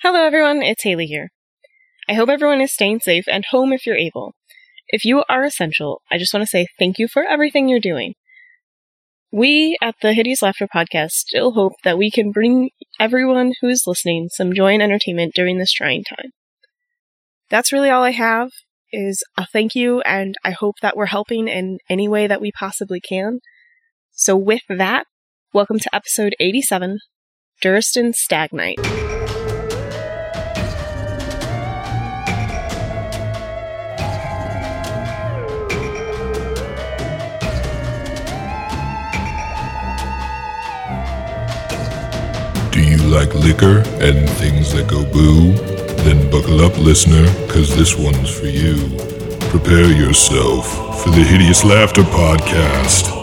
Hello, everyone. It's Haley here. I hope everyone is staying safe and home if you're able. If you are essential, I just want to say thank you for everything you're doing. We at the Hideous Laughter podcast still hope that we can bring everyone who is listening some joy and entertainment during this trying time. That's really all I have is a thank you and I hope that we're helping in any way that we possibly can. So with that, welcome to episode 87, Duristan Stagnite. Do like liquor and things that go boo? Then buckle up, listener, cause this one's for you. Prepare yourself for the Hideous Laughter Podcast.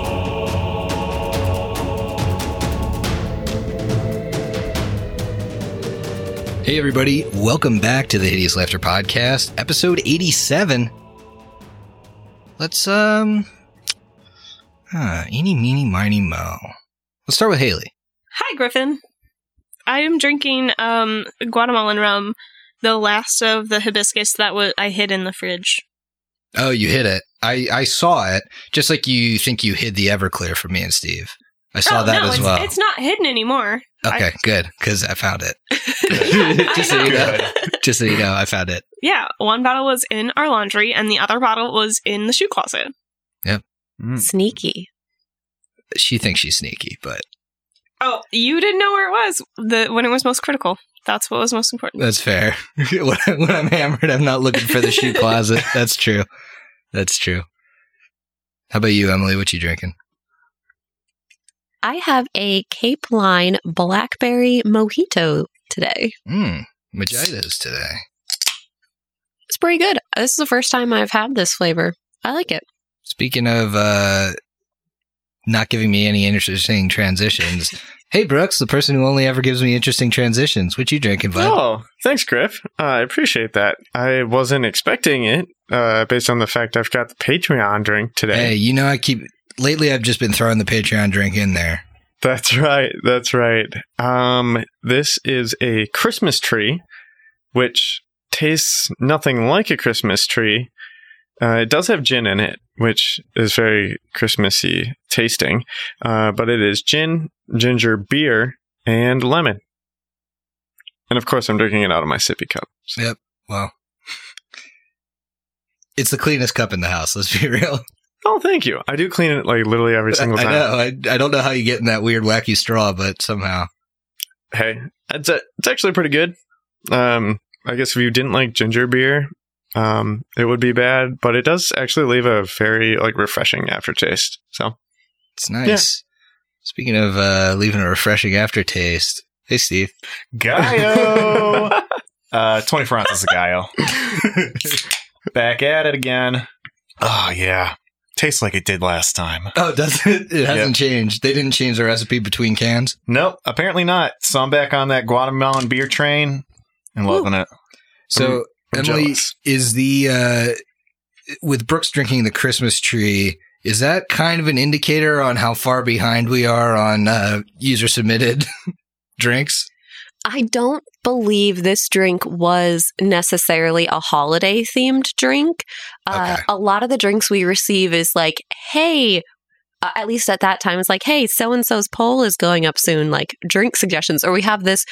Hey, everybody. Welcome back to the Hideous Laughter Podcast, episode 87. Let's, um, uh, eeny, meeny, miny, mo. Let's start with Haley. Hi, Griffin. I am drinking um Guatemalan rum, the last of the hibiscus that was I hid in the fridge. Oh, you hit it. I, I saw it, just like you think you hid the Everclear from me and Steve. I saw oh, that no, as it's, well. it's not hidden anymore. okay, good, because I found it. I just, so you know. know, just so you know, I found it. Yeah, one bottle was in our laundry, and the other bottle was in the shoe closet. Yeah. Sneaky. She thinks she's sneaky, but Oh, you didn't know where it was the when it was most critical. That's what was most important. that's fair. when, I- when I'm hammered, I'm not looking for the shoe closet. That's true. That's true. How about you, Emily? What you drinking? I have a Cape Line Blackberry Mojito today. Mmm, Majitas today. It's pretty good. This is the first time I've had this flavor. I like it. Speaking of uh, not giving me any interesting transitions, hey Brooks, the person who only ever gives me interesting transitions. What you drinking, bud? Oh, thanks, Griff. Uh, I appreciate that. I wasn't expecting it, uh, based on the fact I've got the Patreon drink today. Hey, you know I keep lately. I've just been throwing the Patreon drink in there. That's right. That's right. Um, this is a Christmas tree, which tastes nothing like a Christmas tree. Uh, it does have gin in it, which is very Christmassy tasting. Uh, but it is gin, ginger beer, and lemon. And of course, I'm drinking it out of my sippy cup. Yep. Well, it's the cleanest cup in the house. Let's be real. Oh, thank you. I do clean it like literally every single time. I know. I, I don't know how you get in that weird wacky straw, but somehow. hey, it's a, it's actually pretty good. Um, I guess if you didn't like ginger beer, um, it would be bad, but it does actually leave a very like refreshing aftertaste. So It's nice. Speaking of uh, leaving a refreshing aftertaste, hey Steve. Gallo. uh, 24 ounces of Gallo. Back at it again. Oh, yeah. Tastes like it did last time. Oh, does it? It hasn't changed. They didn't change the recipe between cans. Nope, apparently not. So I'm back on that Guatemalan beer train and loving it. So I'm Emily, jealous. is the uh, with Brooks drinking the Christmas tree? Is that kind of an indicator on how far behind we are on uh, user submitted drinks? I don't believe this drink was necessarily a holiday themed drink. Uh, A lot of the drinks we receive is like, hey, uh, at least at that time, it's like, hey, so and so's poll is going up soon, like drink suggestions. Or we have this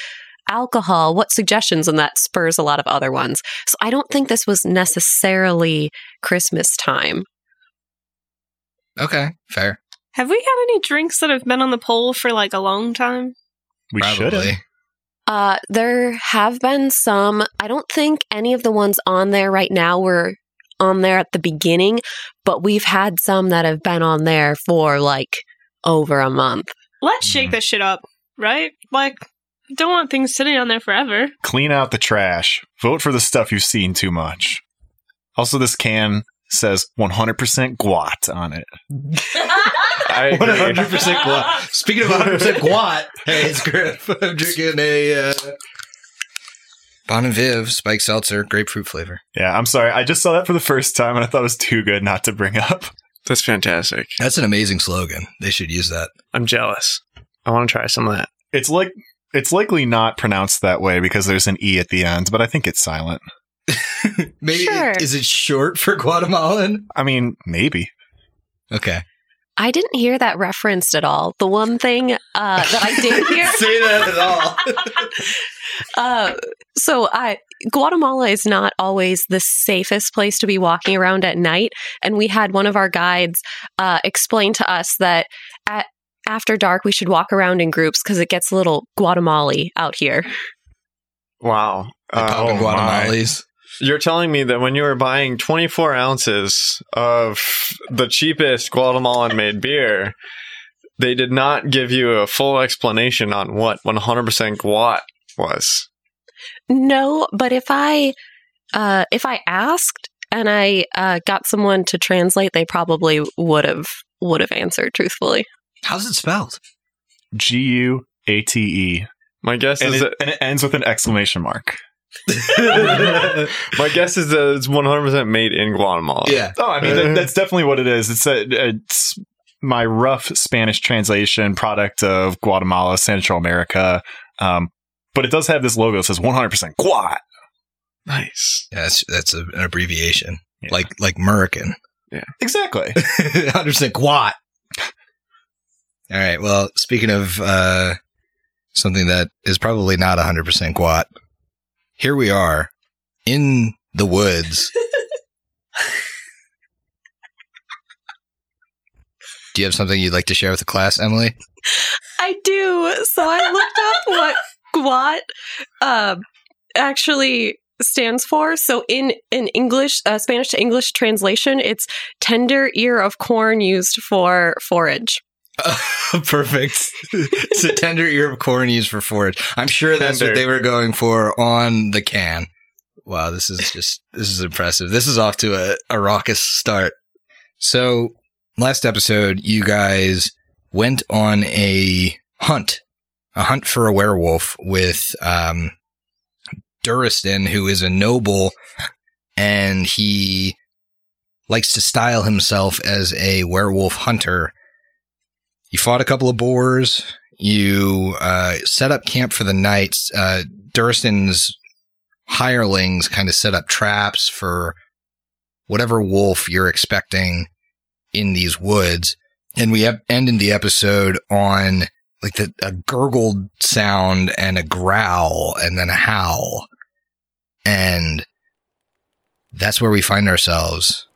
alcohol, what suggestions? And that spurs a lot of other ones. So I don't think this was necessarily Christmas time. Okay, fair. Have we had any drinks that have been on the poll for like a long time? We should have. Uh, there have been some. I don't think any of the ones on there right now were on there at the beginning, but we've had some that have been on there for like over a month. Let's shake Mhm. this shit up, right? Like, don't want things sitting on there forever. Clean out the trash. Vote for the stuff you've seen too much. Also, this can says 100% guat on it. I agree. 100% guat. Speaking of 100% guat, hey, it's Griff. I'm drinking a uh, Bon and Viv Spike Seltzer grapefruit flavor. Yeah, I'm sorry. I just saw that for the first time and I thought it was too good not to bring up. That's fantastic. That's an amazing slogan. They should use that. I'm jealous. I want to try some of that. It's like It's likely not pronounced that way because there's an E at the end, but I think it's silent. Maybe Sure. is it short for Guatemalan? I mean, maybe. Okay. I didn't hear that referenced at all. The one thing uh, that I did hear. Say that at all. Uh, so I Guatemala is not always the safest place to be walking around at night, and we had one of our guides uh, explain to us that at after dark we should walk around in groups because it gets a little Guatemala out here. Wow. Like Uh, oh my. Guatemalans. You're telling me that when you were buying 24 ounces of the cheapest Guatemalan made beer, they did not give you a full explanation on what 100% Guat was. No, but if I uh, if I asked and I uh, got someone to translate, they probably would have would have answered truthfully. How's it spelled? G U A T E. My guess And is it, that and it ends with an exclamation mark. my guess is that it's 100% made in Guatemala. Yeah. Oh, I mean, that, that's definitely what it is. It's a, it's my rough Spanish translation product of Guatemala, Central America. Um, but it does have this logo that says 100% Guat. Nice. Yeah, that's that's a, an abbreviation. Yeah. Like like American. Yeah. Exactly. 100% Guat. All right. Well, speaking of uh, something that is probably not 100% Guat, here we are in the woods. Do you have something you'd like to share with the class, Emily? I do. So I looked up what Guat uh, actually stands for. So in in English, uh, Spanish to English translation, it's tender ear of corn used for forage. Perfect. it's a tender ear of corn used for forage. I'm sure that's what they were going for on the can. Wow, this is just this is impressive. This is off to a, a raucous start. So last episode, you guys went on a hunt, a hunt for a werewolf with um Duristan, who is a noble, and he likes to style himself as a werewolf hunter. You fought a couple of boars. You uh, set up camp for the night. Uh, Duristan's hirelings kind of set up traps for whatever wolf you're expecting in these woods. And we ep- end in the episode on like the, a gurgled sound and a growl and then a howl. And that's where we find ourselves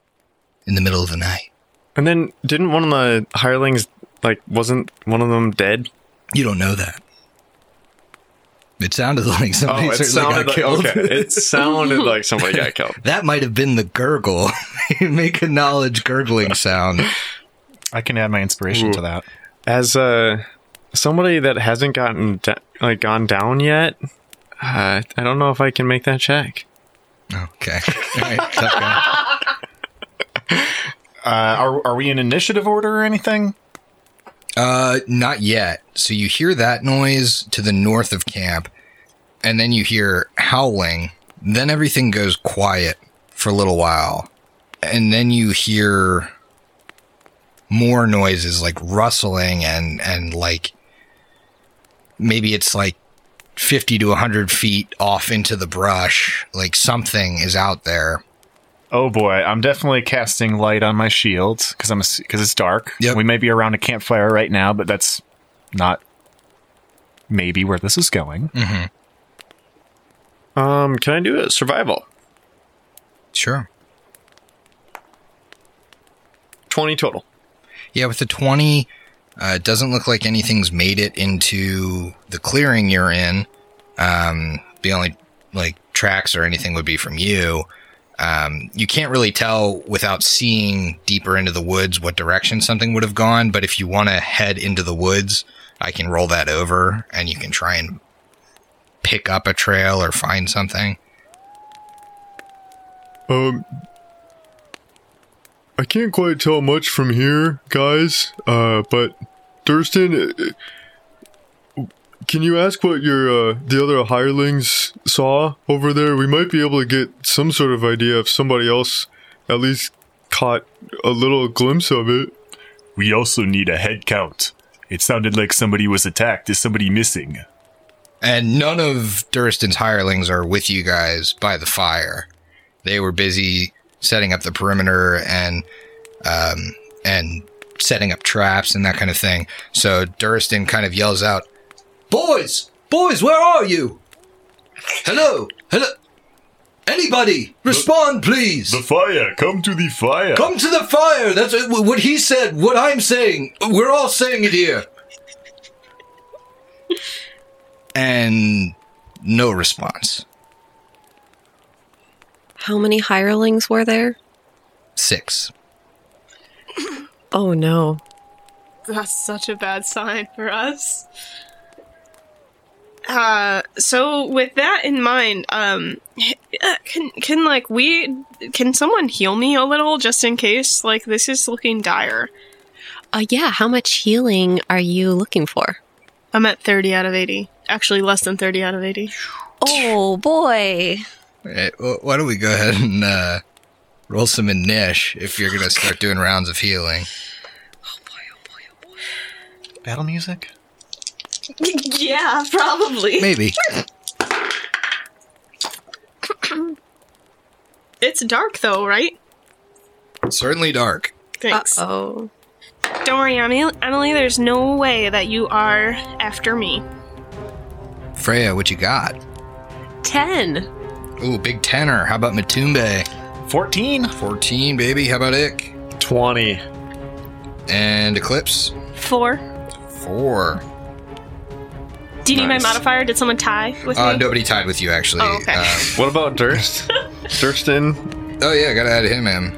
in the middle of the night. And then didn't one of the hirelings like wasn't one of them dead? You don't know that. It sounded like somebody oh, certainly sounded got like killed. okay. It sounded like somebody got killed. that might have been the gurgle. Make a knowledge gurgling sound. I can add my inspiration Ooh. to that. As uh somebody that hasn't gotten da- like gone down yet, uh, I don't know if I can make that check. Okay. All right. Tough guy. Uh, are, are we in initiative order or anything? Uh, not yet. So you hear that noise to the north of camp, and then you hear howling. Then everything goes quiet for a little while, and then you hear more noises like rustling and and like maybe it's like 50 to 100 feet off into the brush like something is out there Oh boy, I'm definitely casting light on my shield because I'm because it's dark. Yep. We may be around a campfire right now, but that's not maybe where this is going. mm-hmm. Um, can I do a survival? sure Twenty total. Yeah, with the 20, uh, it doesn't look like anything's made it into the clearing you're in. Um, the only like tracks or anything would be from you. Um, you can't really tell without seeing deeper into the woods what direction something would have gone. But if you want to head into the woods, I can roll that over and you can try and pick up a trail or find something. Um, I can't quite tell much from here, guys. Uh, but Duristan, uh, can you ask what your uh, the other hirelings saw over there? We might be able to get some sort of idea if somebody else at least caught a little glimpse of it. We also need a head count. It sounded like somebody was attacked. Is somebody missing? And none of Duristan's hirelings are with you guys by the fire. They were busy setting up the perimeter and um, and setting up traps and that kind of thing. So Durston kind of yells out, "Boys, boys, where are you? Hello, hello, anybody, respond, please." The fire, come to the fire. Come to the fire. That's what he said. What I'm saying. We're all saying it here. and no response. How many hirelings were there? Six. Oh no. That's such a bad sign for us. Uh, so with that in mind, um, uh, can can like we can someone heal me a little just in case? Like this is looking dire. Uh, yeah, how much healing are you looking for? I'm at thirty out of eighty. Actually, less than thirty out of eighty. Oh boy. Eh, wh- Why don't we go ahead and uh, roll some Inish if you're going to start doing rounds of healing? Oh boy! Oh boy! Oh, boy. Battle music? Yeah, probably. Maybe. It's dark though, right? Certainly dark. Thanks. Oh. Don't worry, Emily. Emily, there's no way that you are after me. Freya, what you got? 10. Ooh, big tenor. How about Matumbe? 14? 14, baby. How about Ick? 20. And Eclipse? Four. Four. Do you need my Nice. modifier? Did someone tie with Uh, me? nobody tied with you, actually. Oh, okay. Um, What about Durst? Duristan? oh, yeah, gotta add him in.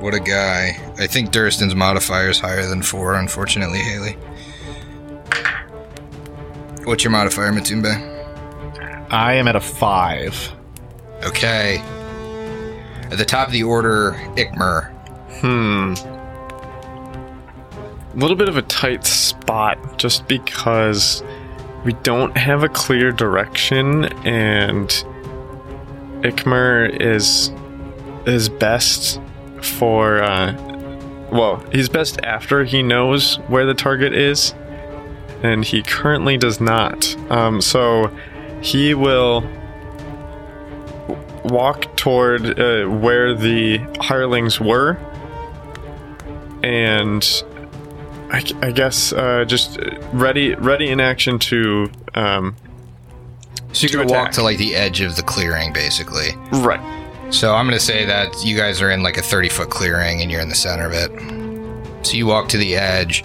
What a guy. I think Duristan's modifier is higher than four, unfortunately, Haley. What's your modifier, Matumbe? I am at a 5. Okay. At the top of the order, Ikmer. Hmm. Little bit of a tight spot just because we don't have a clear direction and Ikmer is is best for uh well, he's best after he knows where the target is and he currently does not. Um so he will walk toward uh, where the hirelings were and I, I guess uh, just ready ready in action to um, So you're To gonna walk to like the edge of the clearing, basically. right So I'm gonna say that you guys are in like a 30 foot clearing and you're in the center of it. So you walk to the edge.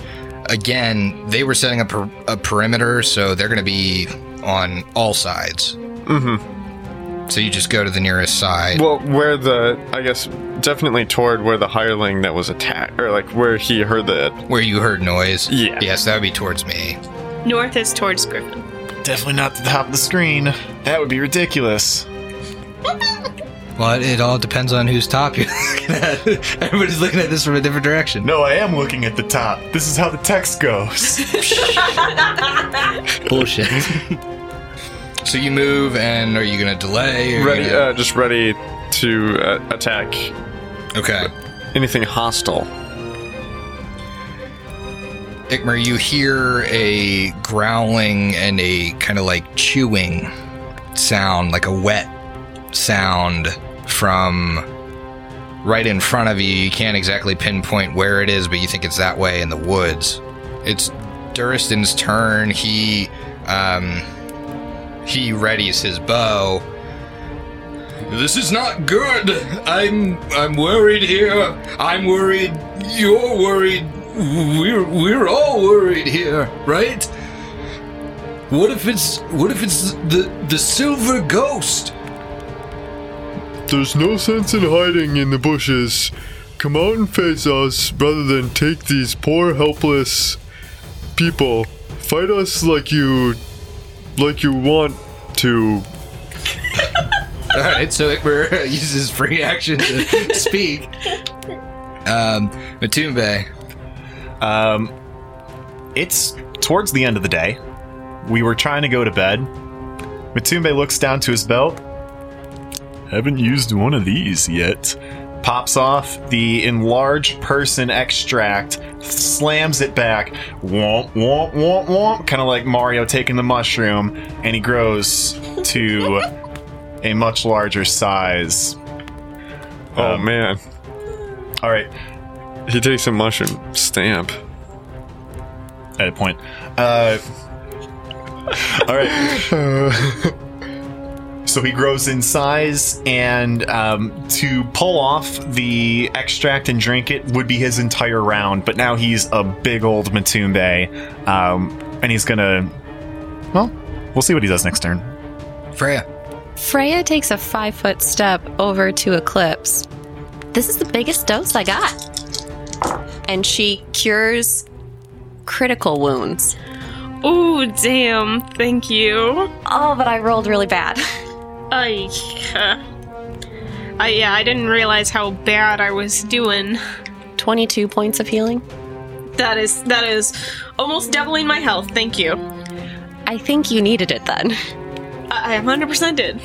Again, they were setting up a, a perimeter, so they're gonna be on all sides. mm-hmm. So you just go to the nearest side. well where the I guess definitely toward where the hireling that was attacked or like where he heard the where you heard noise. Yeah. Yes, that would be towards me. North is towards Griffin. Definitely not to the top of the screen. That would be ridiculous. Well, it all depends on whose top you're looking at. Everybody's looking at this from a different direction. No, I am looking at the top. This is how the text goes. Bullshit. So you move, and are you gonna delay? or ready gonna- uh, just ready to uh, attack okay. anything hostile. Ikmer, you hear a growling and a kind of like chewing sound, like a wet sound from right in front of you. You can't exactly pinpoint where it is, but you think it's that way in the woods. It's Duristan's turn. He um, he readies his bow. This is not good. I'm I'm worried here. I'm worried. You're worried. We're we're all worried here, right? What if it's what if it's the the silver ghost? There's no sense in hiding in the bushes. Come out and face us rather than take these poor helpless people. Fight us like you like you want to. All right, so Ikmer uses free action to speak. Um, Matumbe. Um, it's towards the end of the day. We were trying to go to bed. Matumbe looks down to his belt. Haven't used one of these yet. Pops off the enlarged person extract, slams it back, womp, womp, womp, womp, kind of like Mario taking the mushroom, and he grows to a much larger size. Oh Um, man, All right, he takes a mushroom stamp. at a point. Uh, all right. so he grows in size, and um, to pull off the extract and drink it would be his entire round. But now he's a big old Matumbe, um, and he's gonna. Well, we'll see what he does next turn. Freya. Freya takes a five foot step over to Eclipse. This is the biggest dose I got. And she cures critical wounds. Oh, damn. Thank you. Oh, but I rolled really bad. I, uh, I, yeah, I didn't realize how bad I was doing. 22 points of healing. That is, that is almost doubling my health. Thank you. I think you needed it then. I, I 100% did.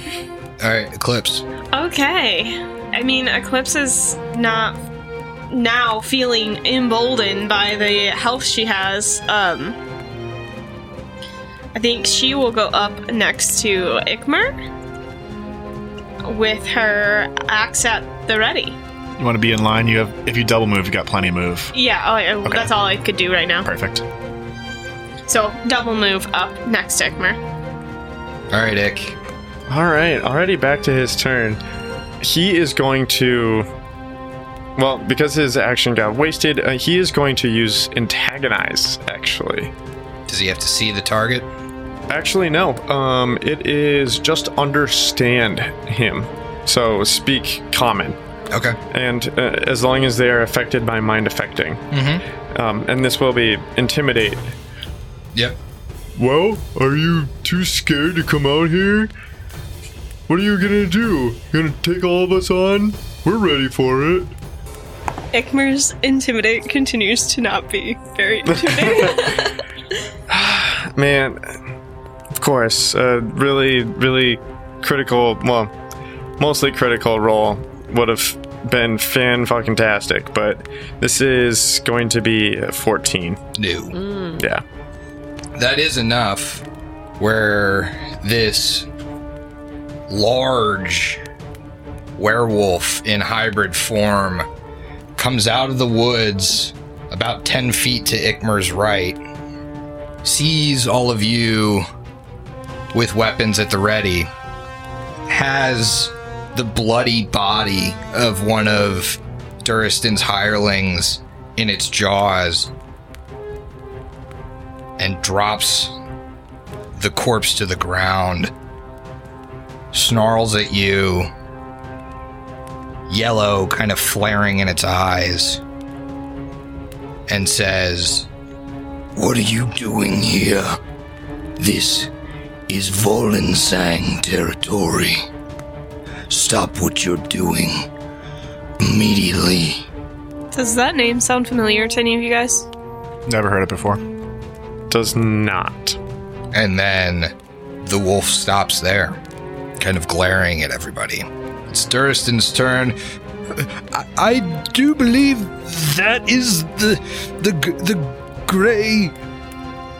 All right, Eclipse. Okay. I mean, Eclipse is not now feeling emboldened by the health she has. Um, I think she will go up next to Ikmer with her axe at the ready. You want to be in line? You have. If you double move, you got plenty of move. Yeah, oh, yeah, that's all I could do right now. Perfect. So double move up next to Ikmer. All right, Ick. All right, already back to his turn. He is going to. Well, because his action got wasted, uh, he is going to use antagonize. Actually, Does he have to see the target? Actually no. Um, it is just understand him. So speak common, Okay. and uh, as long as they are affected by mind affecting, Mm-hmm. um, and this will be intimidate. Yep. Well, are you too scared to come out here? What are you gonna do? You gonna take all of us on? We're ready for it. Ikmer's intimidate continues to not be very intimidating. Man, of course, a really, really critical, well, mostly critical roll would have been fan fucking tastic, but this is going to be a 14. No. Mm. Yeah. That is enough where this large werewolf in hybrid form comes out of the woods about 10 feet to Ikmer's right, sees all of you with weapons at the ready, has the bloody body of one of Duristan's hirelings in its jaws, and drops the corpse to the ground, snarls at you, yellow kind of flaring in its eyes, and says, What are you doing here? This is Volensang territory. Stop what you're doing immediately. Does that name sound familiar to any of you guys? Never heard it before. Does not. And then the wolf stops there, kind of glaring at everybody. It's Duristan's turn. I, I do believe that is the the the gray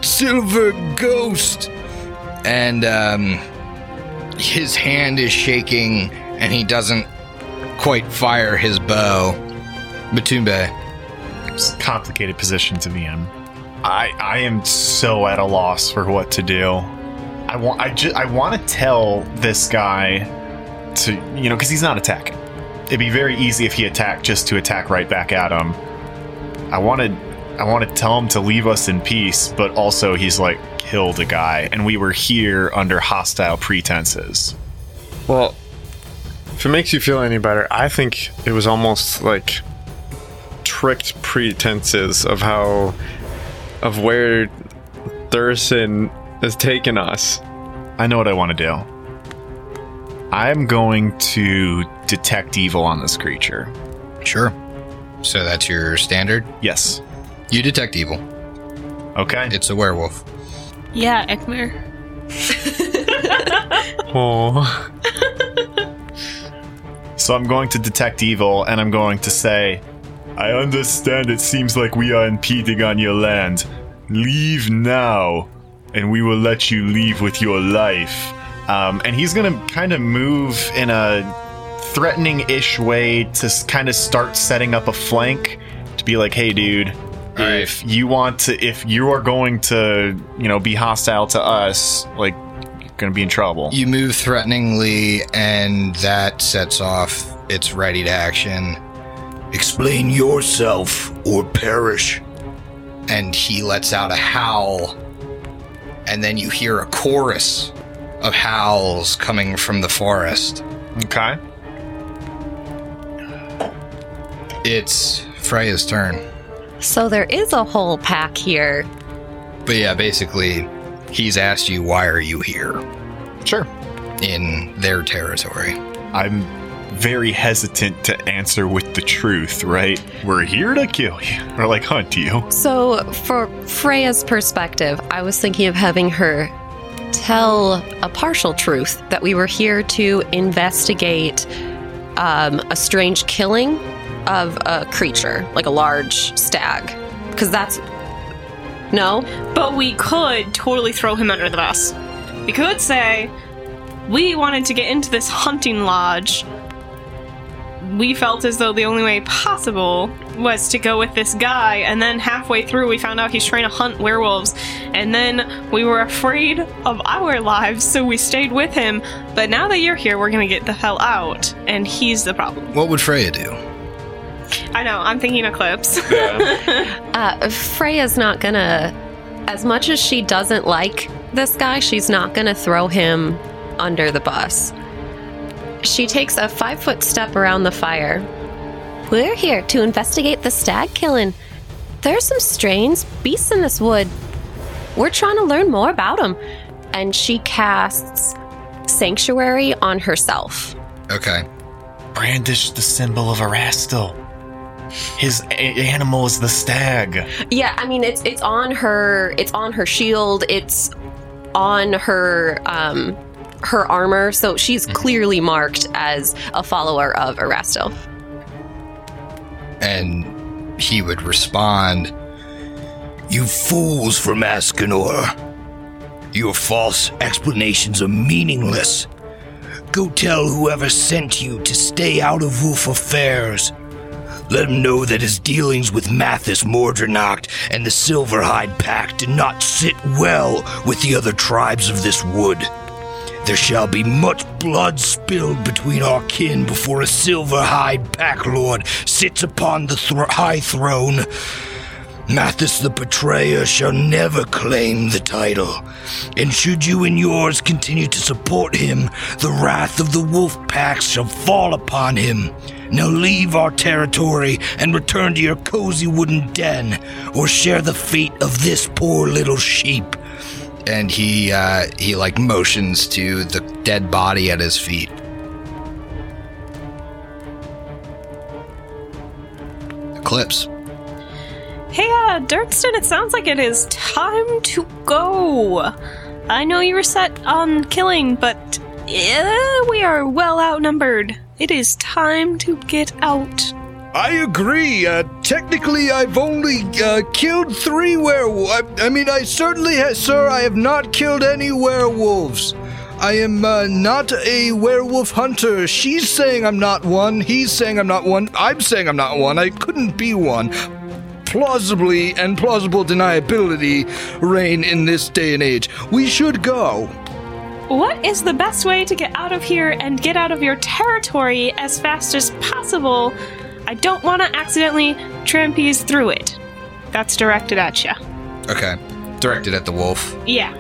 silver ghost. And um, his hand is shaking, and he doesn't quite fire his bow. Matumbe, It's a complicated position to be in. I I am so at a loss for what to do. I want I just I want to tell this guy to you know because he's not attacking. It'd be very easy if he attacked just to attack right back at him. I wanted I want to tell him to leave us in peace, but also he's like killed a guy, and we were here under hostile pretenses. Well, if it makes you feel any better, I think it was almost like tricked pretenses of how, of where Thurston has taken us. I know what I want to do. I'm going to detect evil on this creature. sure. So that's your standard. Yes. You detect evil. Okay. It's a werewolf. Yeah, Ikmer. Oh, So I'm going to detect evil and I'm going to say, I understand it seems like we are impeding on your land. Leave now, and we will let you leave with your life. Um, and he's going to kind of move in a threatening ish way to kind of start setting up a flank to be like, hey, dude. Right. If you want to, if you are going to, you know, be hostile to us, like, you're gonna be in trouble. You move threateningly, and that sets off its ready to action. Explain yourself or perish. And he lets out a howl, and then you hear a chorus of howls coming from the forest. Okay. It's Freya's turn. So there is a whole pack here. But yeah, basically, he's asked you, why are you here Sure. in their territory? I'm very hesitant to answer with the truth, right? We're here to kill you or like hunt you. So, for Freya's perspective, I was thinking of having her tell a partial truth that we were here to investigate um, a strange killing of a creature, like a large stag. Because that's. No? But we could totally throw him under the bus. We could say, we wanted to get into this hunting lodge. We felt as though the only way possible was to go with this guy, and then halfway through, we found out he's trying to hunt werewolves. And then we were afraid of our lives, so we stayed with him. But now that you're here, we're gonna get the hell out, and he's the problem. What would Freya do? I know, I'm thinking Eclipse. Uh, Freya's not gonna. As much as she doesn't like this guy, she's not gonna throw him under the bus. She takes a five foot step around the fire. We're here to investigate the stag killing. There's some strange beasts in this wood. We're trying to learn more about them. And she casts Sanctuary on herself. Okay. Brandish the symbol of Erastil. His a- animal is the stag. Yeah, I mean it's it's on her it's on her shield, it's on her um her armor, so she's clearly marked as a follower of Erastil. And he would respond, You fools from Ascanor. Your false explanations are meaningless. Go tell whoever sent you to stay out of Wolf affairs. Let him know that his dealings with Mathis Mordrenacht and the Silverhide Pack did not sit well with the other tribes of this wood. There shall be much blood spilled between our kin before a Silverhide Pack Lord sits upon the high throne. Mathis the Betrayer shall never claim the title, and should you and yours continue to support him, the wrath of the wolf packs shall fall upon him. Now leave our territory and return to your cozy wooden den, or share the fate of this poor little sheep. and he uh, he like motions to the dead body at his feet. Eclipse. Hey, uh, it sounds like it is time to go. I know you were set on killing, but eh, we are well outnumbered. It is time to get out. I agree. Uh, technically, I've only uh, killed three werewolves. I, I mean, I certainly, sir, I have not killed any werewolves. I am uh, not a werewolf hunter. She's saying I'm not one. He's saying I'm not one. I'm saying I'm not one. I couldn't be one. Plausibly and plausible deniability reign in this day and age. We should go. What is the best way to get out of here and get out of your territory as fast as possible? I don't want to accidentally trampies through it. That's directed at you. Okay. Directed at the wolf. Yeah.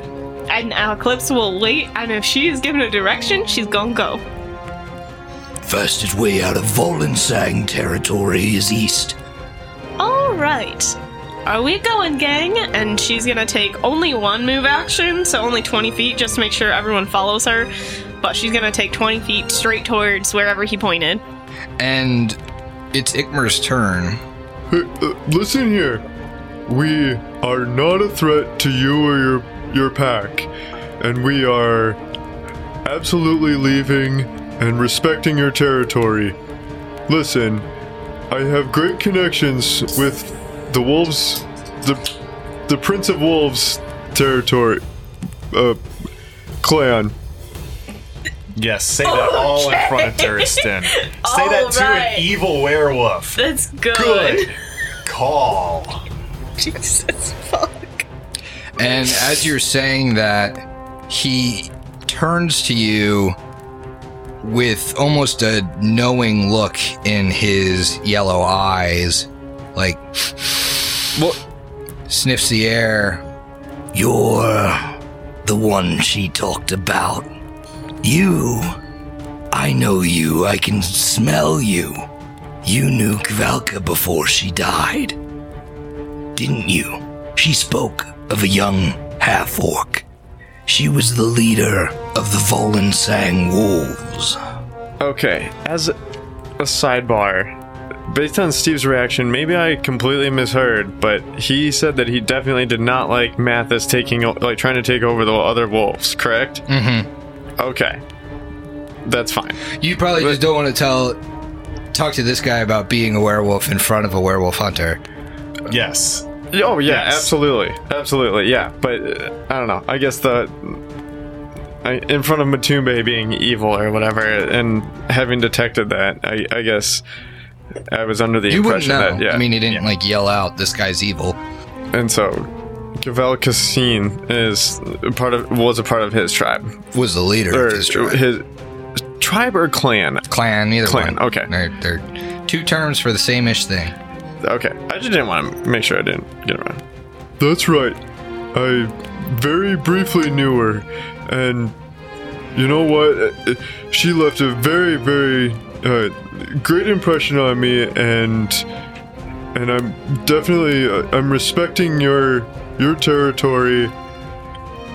And Eclipse will wait, and if she is given a direction, she's gonna go. Fastest way out of Volensang territory is east. Alright. Are we going, gang? And she's gonna take only one move action, so only 20 feet, just to make sure everyone follows her. But she's gonna take 20 feet straight towards wherever he pointed. And it's Ikmer's turn. Hey, uh, listen here. We are not a threat to you or your your pack, and we are absolutely leaving and respecting your territory. Listen, I have great connections with the wolves, the the Prince of Wolves territory, uh, clan. Yes, say that all in front of Duristan. Say that to Alright. an evil werewolf. That's good. Good call. Jesus fuck. And as you're saying that, he turns to you with almost a knowing look in his yellow eyes, like What? sniffs the air. You're the one she talked about. You. I know you. I can smell you. You knew Kvalka before she died. Didn't you? She spoke of a young half orc. She was the leader of the Volensang Wolves. Okay, as a sidebar, based on Steve's reaction, maybe I completely misheard, but he said that he definitely did not like Mathis taking, like, trying to take over the other wolves. Correct? Mm-hmm. Okay, that's fine. You probably just don't want to tell, talk to this guy about being a werewolf in front of a werewolf hunter. Yes. Oh yeah, Yes. absolutely, absolutely, yeah. But uh, I don't know. I guess the in front of Matumbe being evil or whatever, and having detected that, I, I guess I was under the You wouldn't impression know. that yeah. I mean, he didn't like yell out, "This guy's evil." and so Gavel Cassin is part of was a part of his tribe Was the leader or of his tribe. his tribe or clan. clan, either Clan, one. okay. They're, they're two terms for the same-ish thing. Okay, I just didn't want to make sure I didn't get it wrong. That's right. I very briefly knew her, and you know what? She left a very, very uh, great impression on me, and and I'm definitely uh, I'm respecting your your territory.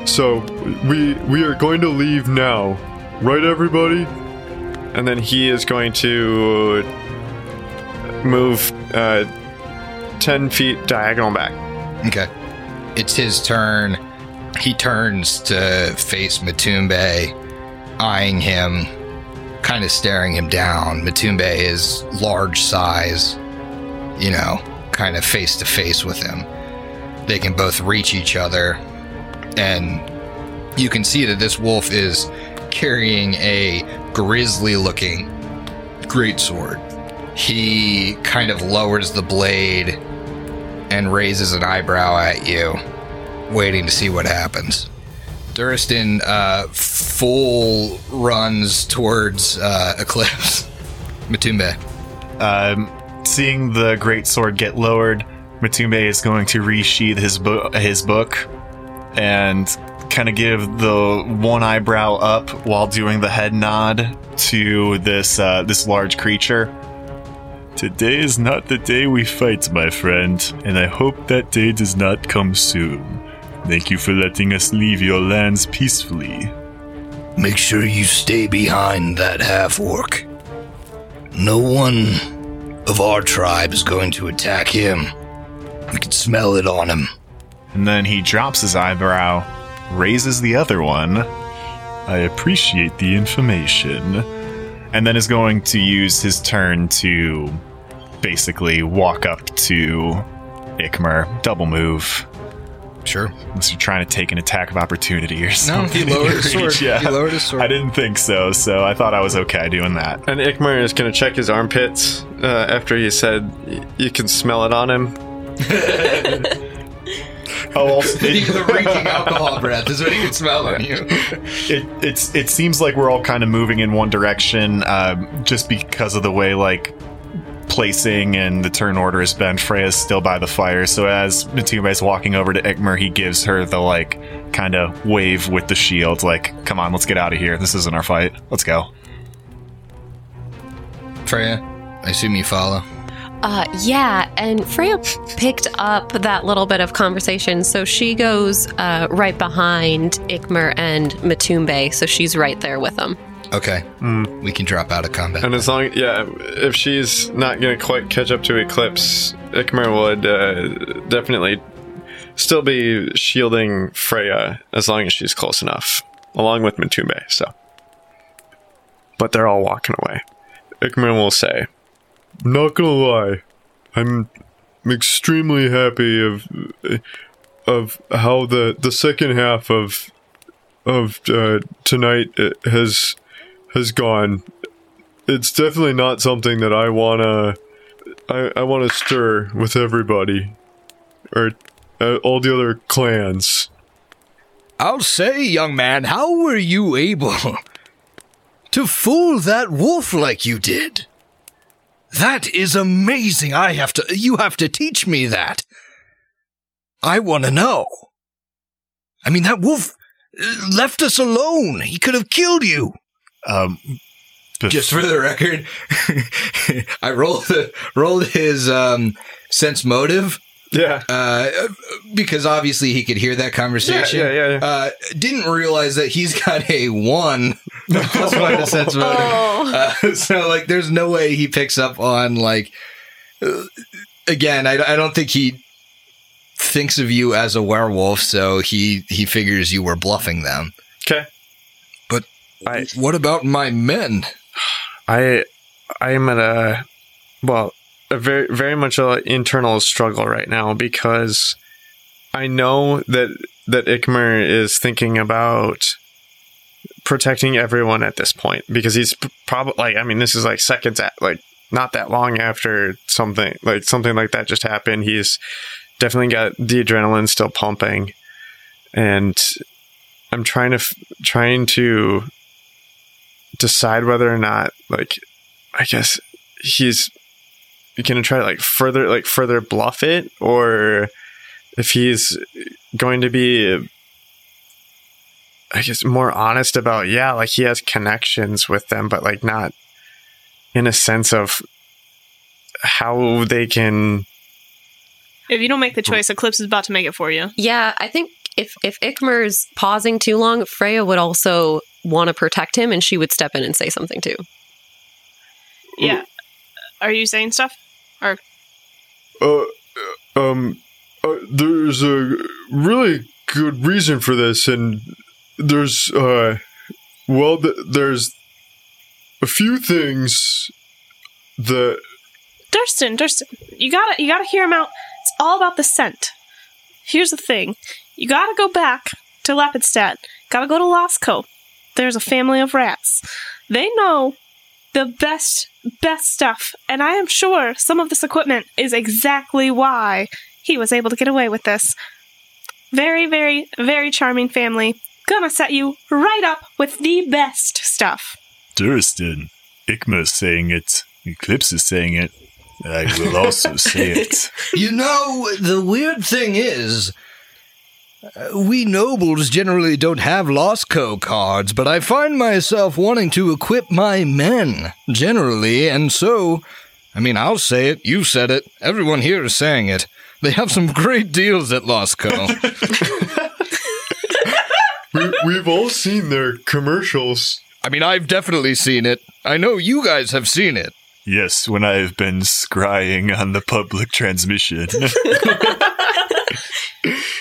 So we we are going to leave now, right, everybody? And then he is going to move uh, ten feet diagonal back. Okay. It's his turn. He turns to face Matumbe, eyeing him, kind of staring him down. Matumbe is large size, you know, kind of face to face with him. They can both reach each other, and you can see that this wolf is carrying a grisly looking greatsword. He kind of lowers the blade and raises an eyebrow at you, waiting to see what happens. Duristan uh, full runs towards uh, Eclipse. Matumbe. Um, seeing the great sword get lowered, Matumbe is going to resheath his book, his book, and kind of give the one eyebrow up while doing the head nod to this uh, this large creature. Today is not the day we fight, my friend, and I hope that day does not come soon. Thank you for letting us leave your lands peacefully. Make sure you stay behind that half orc. No one of our tribe is going to attack him. We can smell it on him. And then he drops his eyebrow, raises the other one. I appreciate the information. And then is going to use his turn to basically walk up to Ikmer, double move. Sure. Unless you're trying to take an attack of opportunity or something. No, he lowered his sword. reach, yeah. He lowered his sword. I didn't think so, so I thought I was okay doing that. And Ikmer is going to check his armpits uh, after he said y- you can smell it on him. Oh, also, the reeking alcohol breath is what he can smell on you. it it's it seems like we're all kind of moving in one direction um, just because of the way like placing and the turn order has been freya's still by the fire. So as Matumbe is walking over to ikmer he gives her the like kind of wave with the shield like come on let's get out of here. This isn't our fight. Let's go. Freya, I assume you follow. Uh, yeah, and Freya picked up that little bit of conversation, so she goes uh, right behind Ikmer and Matumbe, so she's right there with them. Okay. We can drop out of combat. And as long, yeah, if she's not going to quite catch up to Eclipse, Ikmer would uh, definitely still be shielding Freya as long as she's close enough, along with Matumbe. So but they're all walking away. Ikmer will say, Not gonna lie, I'm extremely happy of of how the the second half of of uh, tonight has has gone. It's definitely not something that I wanna I, I wanna stir with everybody or uh, all the other clans. I'll say, young man, how were you able to fool that wolf like you did? That is amazing. I have to, you have to teach me that. I want to know. I mean, that wolf uh, left us alone. He could have killed you. Um, bef- Just for the record, I rolled rolled his um, sense motive "Yeah, uh, because obviously he could hear that conversation. Yeah, yeah, yeah, yeah. Uh, didn't realize that he's got a one plus one to sense motive. Oh. Uh, so like, there's no way he picks up on like. uh, again, I, I don't think he thinks of you as a werewolf, so he he figures you were bluffing them. okay." But I what about my men? I I am at a well a very very much an internal struggle right now because I know that that Ikmer is thinking about protecting everyone at this point because he's probably like I mean this is like seconds at like not that long after something like something like that just happened. He's definitely got the adrenaline still pumping. And I'm trying to trying to decide whether or not like I guess he's gonna try to like further like further bluff it or if he's going to be I guess more honest about yeah like he has connections with them but like not in a sense of how they can If you don't make the hmm. choice, Eclipse is about to make it for you. Yeah, I think if if Ikmer's pausing too long, Freya would also want to protect him, and she would step in and say something too. Yeah. Are you saying stuff? Or uh, um, uh, there's a really good reason for this, and there's, uh, well, th- there's a few things that Duristan, Duristan, you gotta you gotta hear him out. It's all about the scent. Here's the thing. You gotta go back to Lepidstadt. Gotta go to Losco. There's a family of rats. They know the best best stuff, and I am sure some of this equipment is exactly why he was able to get away with this. Very, very, very charming family. Gonna set you right up with the best stuff. Duristan. Ikmer's saying it. Eclipse is saying it. I will also say it. You know, the weird thing is, Uh, we nobles generally don't have Losco cards, but I find myself wanting to equip my men, generally, and so, I mean, I'll say it, you said it, everyone here is saying it. They have some great deals at Losco. we, we've all seen their commercials. I mean, I've definitely seen it. I know you guys have seen it. Yes, when I have been scrying on the public transmission.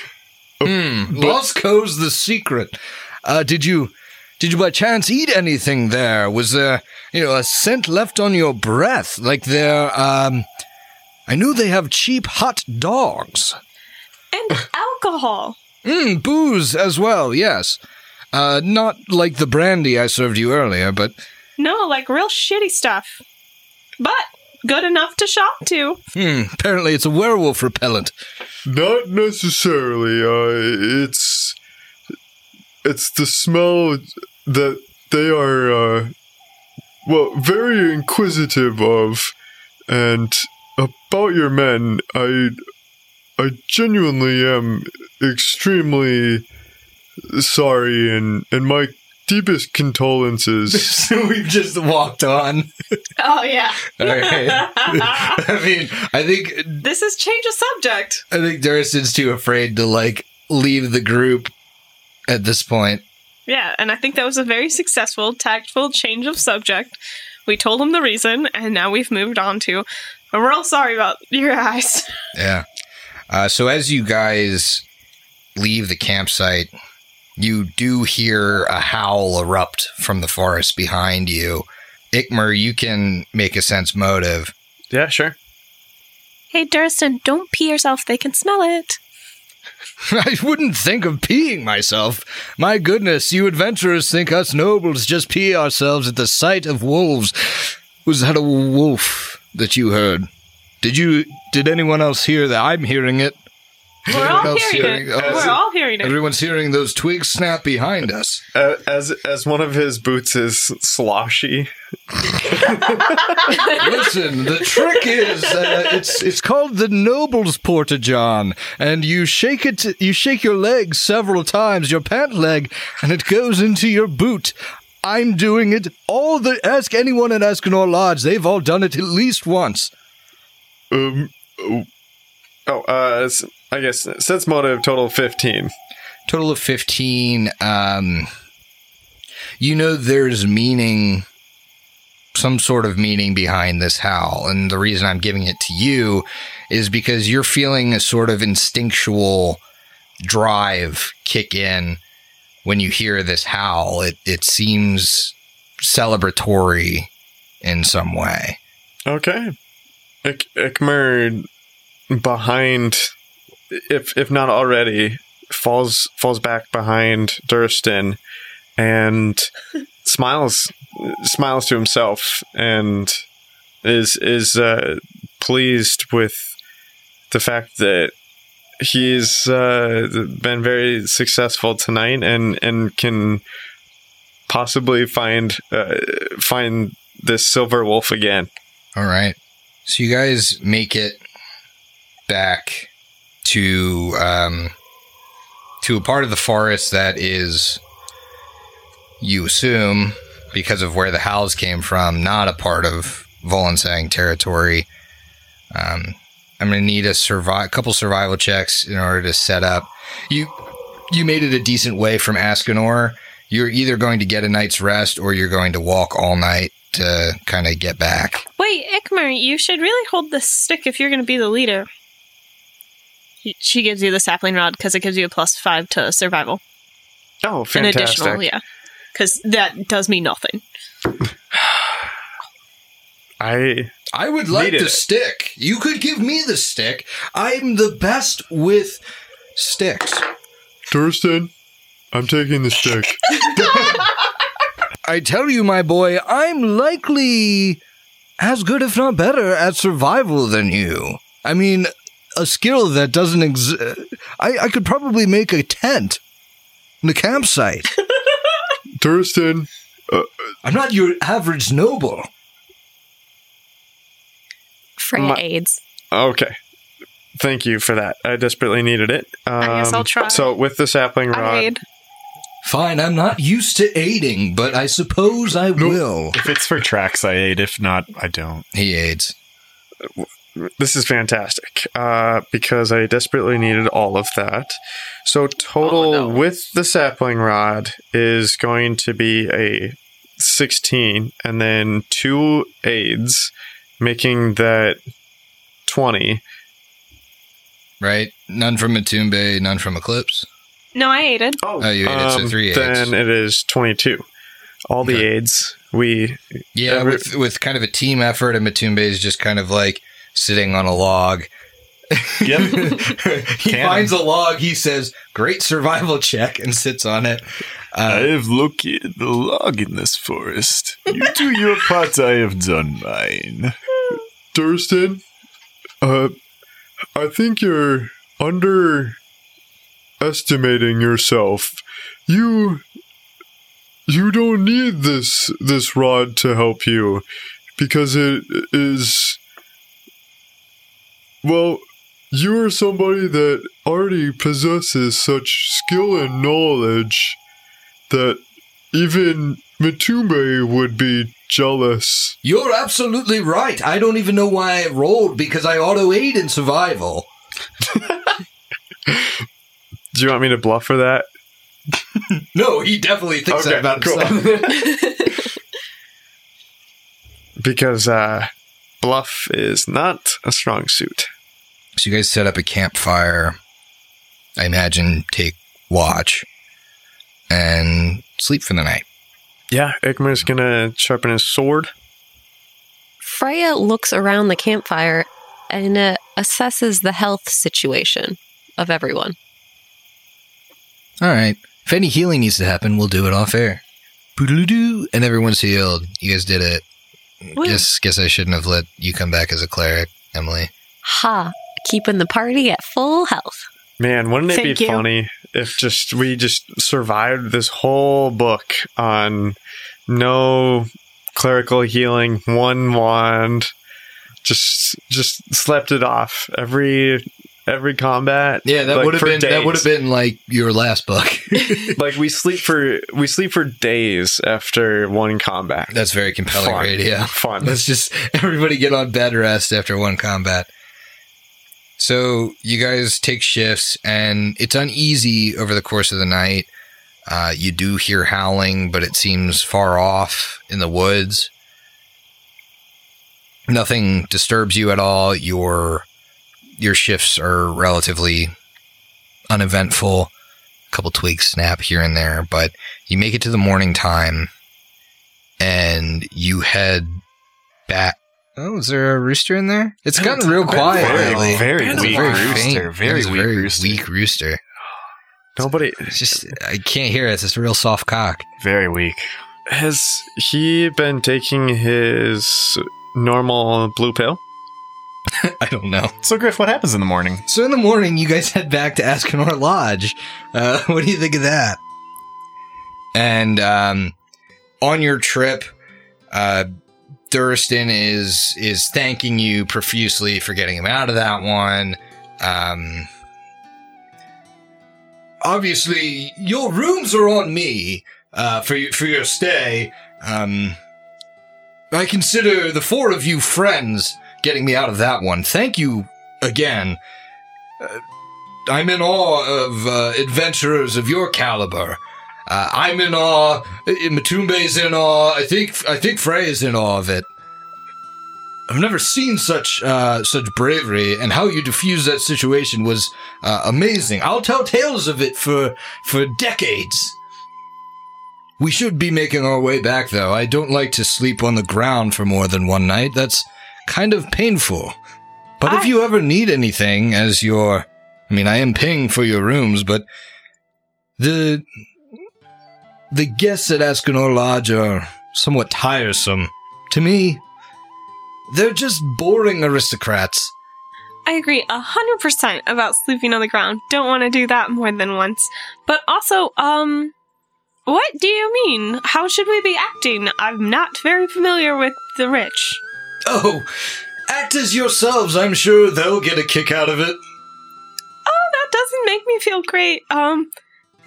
Hmm, Losco's the secret. Uh, did you, did you by chance eat anything there? Was there, you know, a scent left on your breath? Like there, um, I knew they have cheap hot dogs. And alcohol. Mm, booze as well, yes. Uh, not like the brandy I served you earlier, but No, like real shitty stuff. But good enough to shop to. hmm, apparently it's a werewolf repellent. Not necessarily. Uh, it's it's the smell that they are, uh, well, very inquisitive of, and about your men. I I genuinely am extremely sorry, and and my deepest condolences. we've just walked on. Oh yeah. I mean, I think this is change of subject. I think Duristan's too afraid to like leave the group at this point. Yeah, and I think that was a very successful, tactful change of subject. We told him the reason, and now we've moved on to. We're all sorry about your eyes. Yeah. Uh, so as you guys leave the campsite, you do hear a howl erupt from the forest behind you. Ikmer, you can make a sense motive. Yeah, sure. Hey, Duristan, don't pee yourself. They can smell it. I wouldn't think of peeing myself. My goodness, you adventurers think us nobles just pee ourselves at the sight of wolves. Was that a wolf that you heard? Did you? Did anyone else hear that? I'm hearing it. Is We're all else hearing it. Oh, We're all hearing it. Everyone's hearing those twigs snap behind us. Uh, as as one of his boots is sloshy. Listen, the trick is uh, it's it's called the Noble's Portageon, and you shake it. You shake your leg several times, your pant leg, and it goes into your boot. I'm doing it. All the ask anyone at Ascanor Lodge. They've all done it at least once. Um. Oh, oh, uh, s- I guess sense motive total fifteen. Total of 15. Um, you know there's meaning, some sort of meaning behind this howl. And the reason I'm giving it to you is because you're feeling a sort of instinctual drive kick in when you hear this howl. It, it seems celebratory in some way. Okay. Ik- Ikmer behind, if if not already, falls falls back behind Durston and smiles smiles to himself and is is uh, pleased with the fact that he's uh, been very successful tonight and and can possibly find uh, find this silver wolf again. All right. So you guys make it back to um, to a part of the forest that is, you assume, because of where the howls came from, not a part of Volensang territory. Um, I'm going to need a survive, couple survival checks in order to set up. You you made it a decent way from Ascanor. You're either going to get a night's rest or you're going to walk all night to kind of get back. Wait, Ikmer, you should really hold the stick if you're going to be the leader. He, she gives you the sapling rod because it gives you a plus five to survival. Oh, An fantastic! additional, yeah. Because that does me nothing. I I would like Needed the it. stick. You could give me the stick. I'm the best with sticks. Duristan, I'm taking the stick. I tell you, my boy, I'm likely as good, if not better, at survival than you. I mean, a skill that doesn't exist. I, I could probably make a tent in the campsite. Duristan, I'm not your average noble. Freya My- aids. okay. Thank you for that. I desperately needed it. Um, guess I'll try. So with the sapling rod, I aid. Fine, I'm not used to aiding, but I suppose I will. If it's for tracks, I aid. If not, I don't. He aids. This is fantastic uh, because I desperately needed all of that. So total Oh, no. with the sapling rod is going to be a sixteen, and then two aids, making that twenty. Right? None from Matumbe, none from Eclipse. No, I aided. Oh, you aided, so three aids. Then it is twenty-two. All the Okay. aids we Yeah, Every- with with kind of a team effort, and Matumbe is just kind of like sitting on a log. Yep. he Cannon. finds a log. He says, "Great survival check," and sits on it. Uh, have located the log in this forest. You do your part, I have done mine. Duristan, uh, I think you're underestimating yourself. You, you don't need this this rod to help you, because it is. Well, you are somebody that already possesses such skill and knowledge that even Matumbe would be jealous. You're absolutely right. I don't even know why I rolled because I auto aid in survival. Do you want me to bluff for that? No, he definitely thinks Okay, that about cool. himself. Because uh, bluff is not a strong suit. so you guys set up a campfire. I imagine take watch and sleep for the night. Yeah, Ikmer's gonna sharpen his sword Freya looks around the campfire and uh, assesses the health situation of everyone. All right. If any healing needs to happen, we'll do it off air. Boodaloo-doo, and everyone's healed. You guys did it. Woo. Guess guess I shouldn't have let you come back as a cleric, Emily. Ha! Keeping the party at full health. Man, wouldn't it Thank be you. funny if just we just survived this whole book on no clerical healing, one wand, just just slept it off every every combat. Yeah, that like, would have been that would have been like your last book. like we sleep for we sleep for days after one combat. That's very compelling Fun. radio. Fun. Let's just everybody get on bed rest after one combat. So you guys take shifts, and it's uneasy over the course of the night. Uh, you do hear howling, but it seems far off in the woods. Nothing disturbs you at all. Your your shifts are relatively uneventful. A couple twigs snap here and there, but you make it to the morning time, and you head back. Oh, is there a rooster in there? It's gotten real quiet very, lately. very It's weak very rooster. faint. Very weak very rooster. weak rooster. Nobody It's just I can't hear it. It's just a real soft cock. Very weak. has he been taking his normal blue pill? I don't know. So, Griff, what happens in the morning? So in the morning, you guys head back to Ascanor Lodge. Uh, what do you think of that? And um, on your trip, uh, Duristan is is thanking you profusely for getting him out of that one. Um, obviously, your rooms are on me uh, for for your stay. Um, I consider the four of you friends getting me out of that one. Thank you again. Uh, I'm in awe of uh, adventurers of your caliber. Uh, I'm in awe. uh, Matumbe's in awe. I think I think Frey is in awe of it. I've never seen such uh, such bravery, and how you diffused that situation was uh, amazing. I'll tell tales of it for for decades. We should be making our way back, though. I don't like to sleep on the ground for more than one night. That's kind of painful. But if you ever need anything as your I mean I am paying for your rooms, but the the guests at Ascanor Lodge are somewhat tiresome. To me, they're just boring aristocrats. I agree a hundred percent about sleeping on the ground. Don't want to do that more than once. But also, um, what do you mean? How should we be acting? I'm not very familiar with the rich. Oh, act as yourselves. I'm sure they'll get a kick out of it. Oh, that doesn't make me feel great. Um,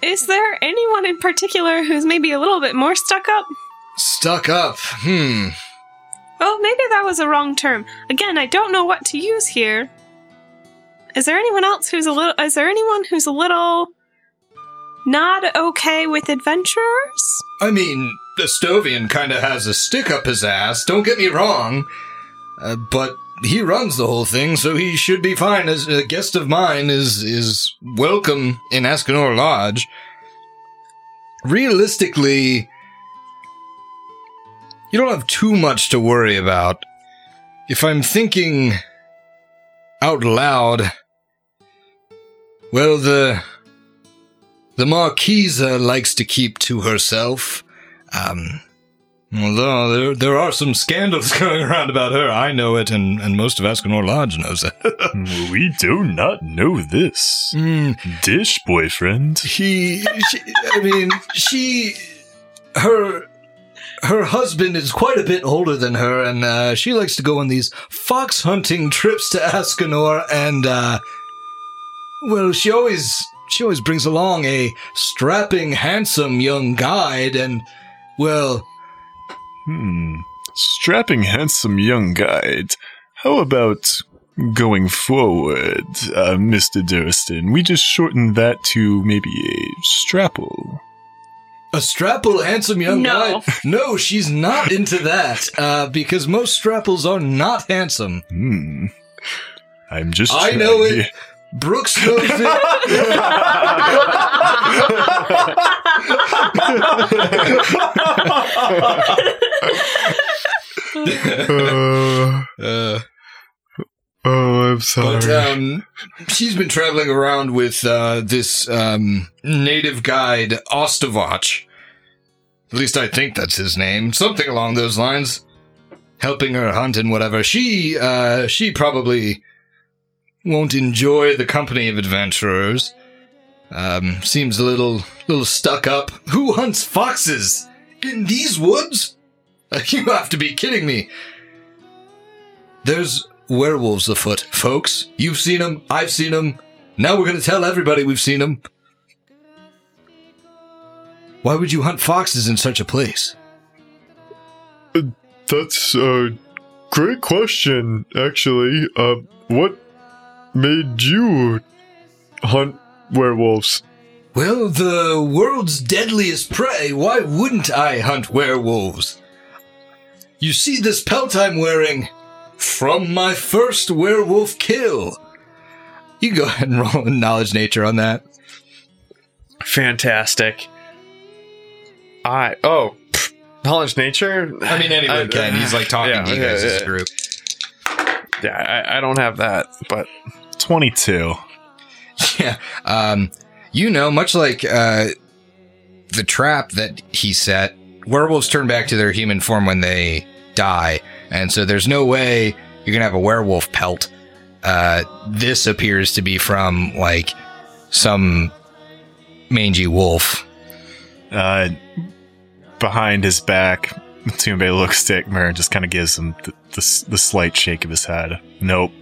is there anyone in particular who's maybe a little bit more stuck up? Stuck up. Hmm. Oh, maybe that was a wrong term. Again, I don't know what to use here. Is there anyone else who's a little? Is there anyone who's a little not okay with adventurers? I mean, the Stovian kind of has a stick up his ass, don't get me wrong. Uh, but he runs the whole thing, so he should be fine. As a guest of mine is is welcome in Ascanor Lodge. Realistically, you don't have too much to worry about. If I'm thinking out loud, well, the the Marquisa likes to keep to herself. Um, although there, there are some scandals going around about her. I know it, and, and most of Ascanor Lodge knows it. We do not know this. Mm, Dish boyfriend. he, she, I mean, she, her, her husband is quite a bit older than her, and uh, she likes to go on these fox hunting trips to Ascanor, and uh, well, she always she always brings along a strapping, handsome young guide, and well, Hmm. Strapping handsome young guide. How about going forward, uh, Mr. Duristan? We just shorten that to maybe a strapple. A strapple, handsome young No. guy? No, she's not into that, uh, because most strapples are not handsome. Hmm. I'm just. I know trying it. Brooks knows it. Uh, Uh, oh, I'm sorry. but um, she's been traveling around with uh, this um, native guide, Ostavach. At least I think that's his name. Something along those lines. Helping her hunt and whatever. She, uh, she probably won't enjoy the company of adventurers. Um, seems a little, little stuck up. Who hunts foxes in these woods? You have to be kidding me. There's werewolves afoot, folks. You've seen them. I've seen them. Now we're going to tell everybody we've seen them. Why would you hunt foxes in such a place? That's a great question, actually. Uh, what made you hunt werewolves? Well, the world's deadliest prey. Why wouldn't I hunt werewolves? You see this pelt I'm wearing? From my first werewolf kill. You can go ahead and roll a knowledge nature on that. Fantastic. I oh, pff, knowledge nature. I mean, anyone I- can. He's like talking yeah, to you yeah, guys as a yeah. group. Yeah, I, I don't have that, but 22. Yeah. Um, you know, much like uh, the trap that he set, werewolves turn back to their human form when they die. And so there's no way you're going to have a werewolf pelt. Uh, this appears to be from like some mangy wolf. Uh, behind his back, Matumbe looks to Ikmer and just kind of gives him the, the, the slight shake of his head. Nope,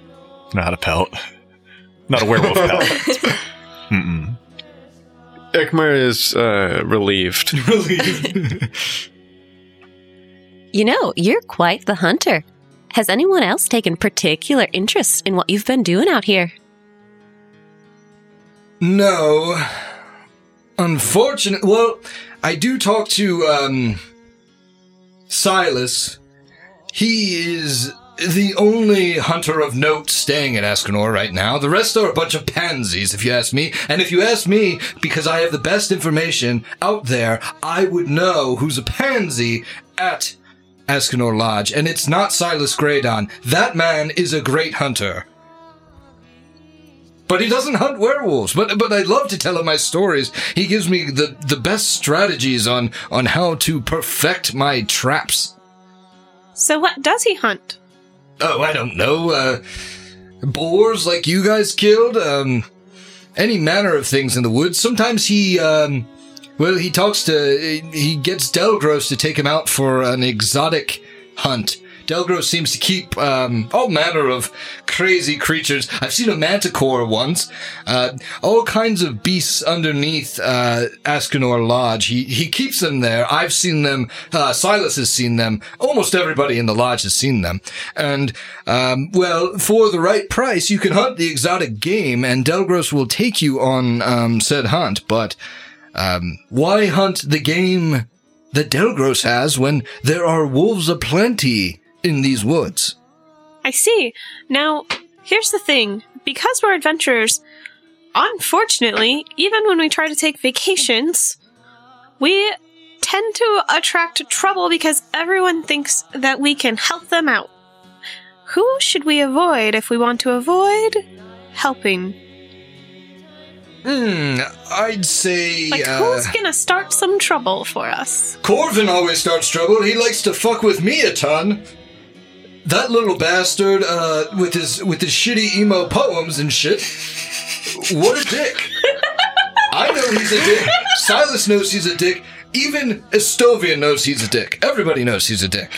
not a pelt. Not a werewolf pelt. Mm-mm. Ikmer is uh, relieved. You know, you're quite the hunter. Has anyone else taken particular interest in what you've been doing out here? No. Unfortunate. Well, I do talk to um Silas. He is the only hunter of note staying at Ascanor right now. The rest are a bunch of pansies, if you ask me. And if you ask me, because I have the best information out there, I would know who's a pansy at Ascanor Lodge. And it's not Silas Graydon. That man is a great hunter. But he doesn't hunt werewolves. But but I love to tell him my stories. He gives me the, the best strategies on on how to perfect my traps. So what does he hunt? Oh, I don't know. Uh, boars like you guys killed. Um, any manner of things in the woods. Sometimes he um, well he talks to he gets Delgros to take him out for an exotic hunt. Delgros seems to keep um, all manner of crazy creatures. I've seen a manticore once. Uh, all kinds of beasts underneath uh, Lodge. He he keeps them there. I've seen them. Uh, Silas has seen them. Almost everybody in the lodge has seen them. And um, well, for the right price, you can hunt the exotic game, and Delgros will take you on um, said hunt. But um, why hunt the game that Delgros has when there are wolves aplenty in these woods? I see. Now, here's the thing. Because we're adventurers, unfortunately, even when we try to take vacations, we tend to attract trouble because everyone thinks that we can help them out. Who should we avoid if we want to avoid helping? Hmm, I'd say Like, uh, who's gonna start some trouble for us? Corvin always starts trouble. He likes to fuck with me a ton. That little bastard, uh, with his with his shitty emo poems and shit. What a dick! I know he's a dick. Silas knows he's a dick. Even Estovion knows he's a dick. Everybody knows he's a dick.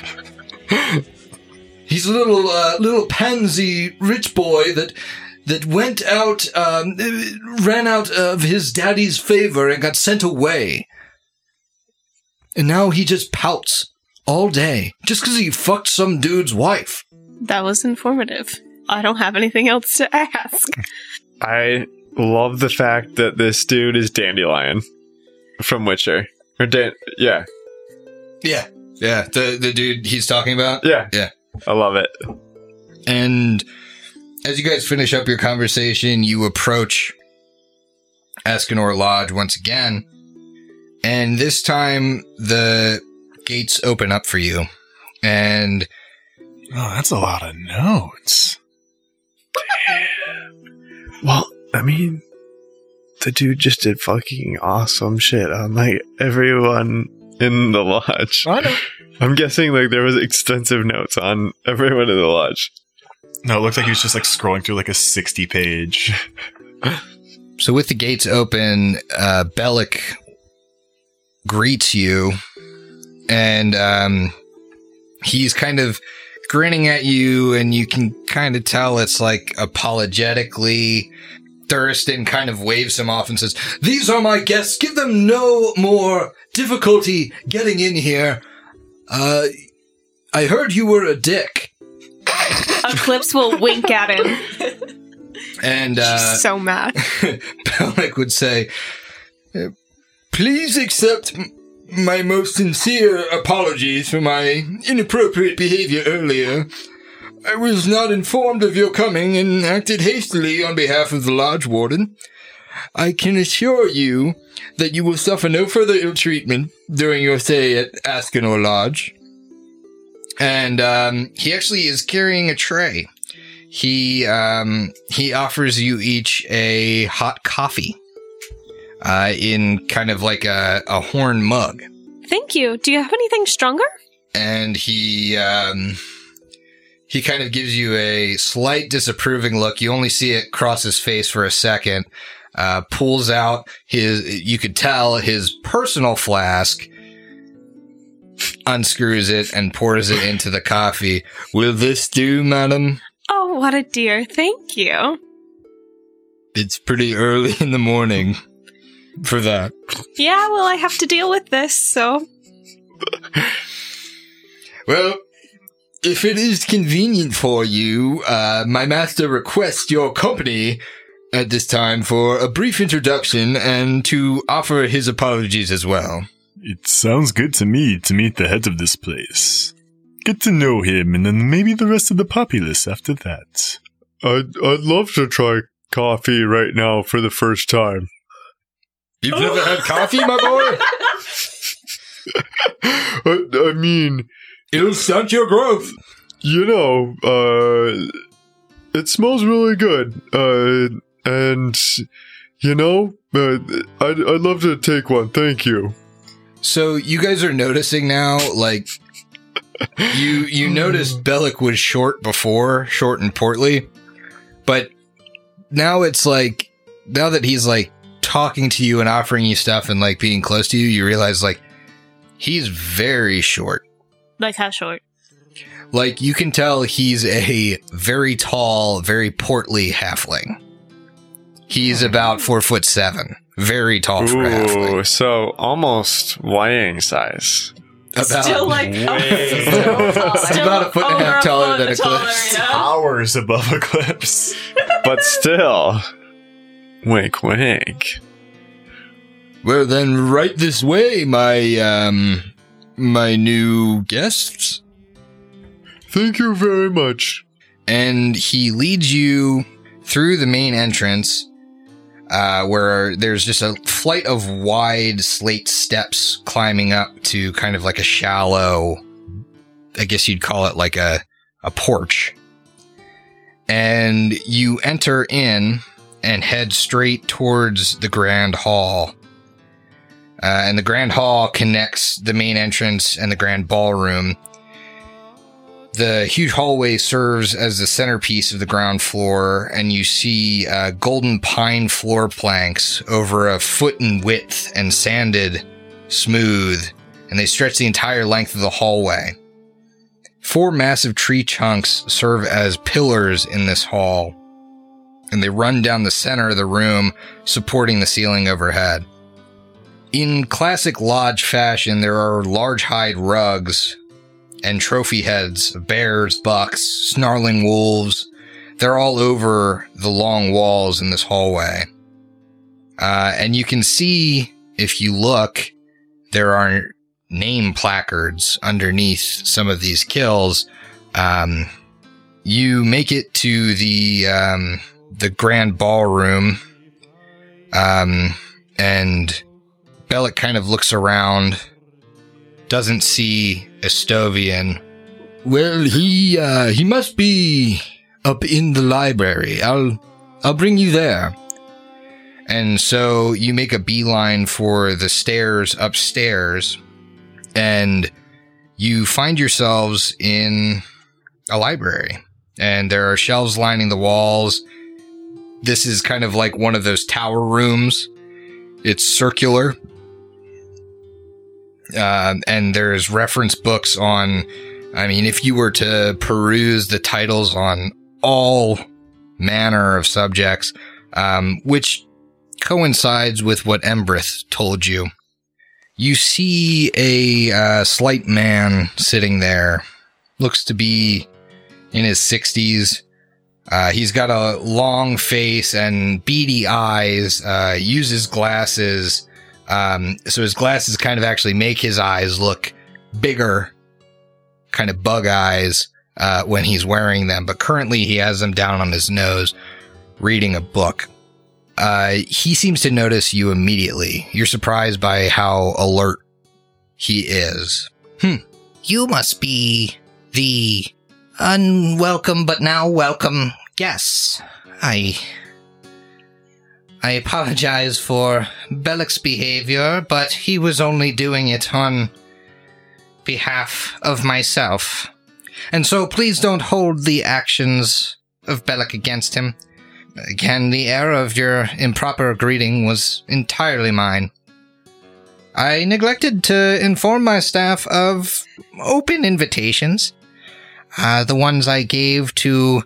He's a little uh, little pansy rich boy that that went out, um, ran out of his daddy's favor and got sent away. And now he just pouts all day just because he fucked some dude's wife. That was informative. I don't have anything else to ask. I love the fact that this dude is Dandelion from Witcher. Or Dan- yeah, Yeah, yeah, the the dude he's talking about. yeah, Yeah. I love it. And as you guys finish up your conversation, you approach Ascanor Lodge once again. And this time the gates open up for you. And Oh, that's a lot of notes. Well, I mean, the dude just did fucking awesome shit on like everyone in the lodge. I know. I'm guessing like there was extensive notes on everyone in the lodge. No, it looked like he was just like scrolling through like a 60 page. So with the gates open, uh, Bellic greets you, and um, he's kind of grinning at you, and you can kind of tell it's like apologetically. Duristan kind of waves him off and says, These are my guests. Give them no more difficulty getting in here. Uh, I heard you were a dick. Eclipse will wink at him. and uh, so mad. Bellic would say, "Uh, Please accept my most sincere apologies for my inappropriate behavior earlier. I was not informed of your coming and acted hastily on behalf of the Lodge Warden. I can assure you that you will suffer no further ill treatment during your stay at Ascanor Lodge. and um, he actually is carrying a tray. He um, he offers you each a hot coffee, uh, in kind of like a, a horn mug, Thank you. Do you have anything stronger? and he um, he kind of gives you a slight disapproving look. You only see it cross his face for a second. Uh, pulls out his, you could tell his personal flask, unscrews it, and pours it into the coffee. Will this do, madam? Oh, what a dear. Thank you. It's pretty early in the morning for that. Yeah, well, I have to deal with this, so. Well, if it is convenient for you, uh, my master requests your company at this time for a brief introduction and to offer his apologies as well. It sounds good to me to meet the head of this place. Get to know him and then maybe the rest of the populace after that. I'd I'd love to try coffee right now for the first time. You've never had coffee, my boy? I, I mean, It'll stunt your growth. you know, uh, it smells really good. Uh, and you know, uh, I'd I'd love to take one. Thank you. So you guys are noticing now, like you you noticed Bellic was short before, short and portly, but now it's like now that he's like talking to you and offering you stuff and like being close to you, you realize like he's very short. Like how short? Like you can tell he's a very tall, very portly halfling. He's about four foot seven. Very tall for a halfling. Ooh, so almost Wang size. About, Still like still about a foot and a half taller than Eclipse. Hours above Eclipse. but still, wink, wink. Well, then, right this way, my, um, my new guests. Thank you very much. and he leads you through the main entrance uh, where there's just a flight of wide slate steps climbing up to kind of like a shallow i guess you'd call it like a, a porch and you enter in and head straight towards the grand hall. Uh, and the grand hall connects the main entrance and the grand ballroom. The huge hallway serves as the centerpiece of the ground floor, and you see uh, golden pine floor planks over a foot in width and sanded smooth, and they stretch the entire length of the hallway. Four massive tree chunks serve as pillars in this hall, and they run down the center of the room, supporting the ceiling overhead. In classic lodge fashion, there are large hide rugs and trophy heads of bears, bucks, snarling wolves. They're all over the long walls in this hallway. Uh, and you can see, if you look, there are name placards underneath some of these kills. Um, you make it to the um, the grand ballroom, um, and Bellic kind of looks around, doesn't see Estovion, Well, he uh, he must be up in the library. I'll I'll bring you there. And so you make a beeline for the stairs upstairs, and you find yourselves in a library. And there are shelves lining the walls. This is kind of like one of those tower rooms. It's circular. Uh, and there's reference books on, I mean, if you were to peruse the titles on all manner of subjects, um, which coincides with what Embrith told you. You see a uh, slight man sitting there. Looks to be in his 60s. Uh, he's got a long face and beady eyes, uh, uses glasses. Um, so his glasses kind of actually make his eyes look bigger, kind of bug eyes, uh, when he's wearing them. But currently he has them down on his nose, reading a book. Uh, he seems to notice you immediately. You're surprised by how alert he is. Hmm. You must be the unwelcome but now welcome guests. I. I apologize for Bellic's behavior, but he was only doing it on behalf of myself. And so please don't hold the actions of Bellic against him. Again, the error of your improper greeting was entirely mine. I neglected to inform my staff of open invitations. Uh, the ones I gave to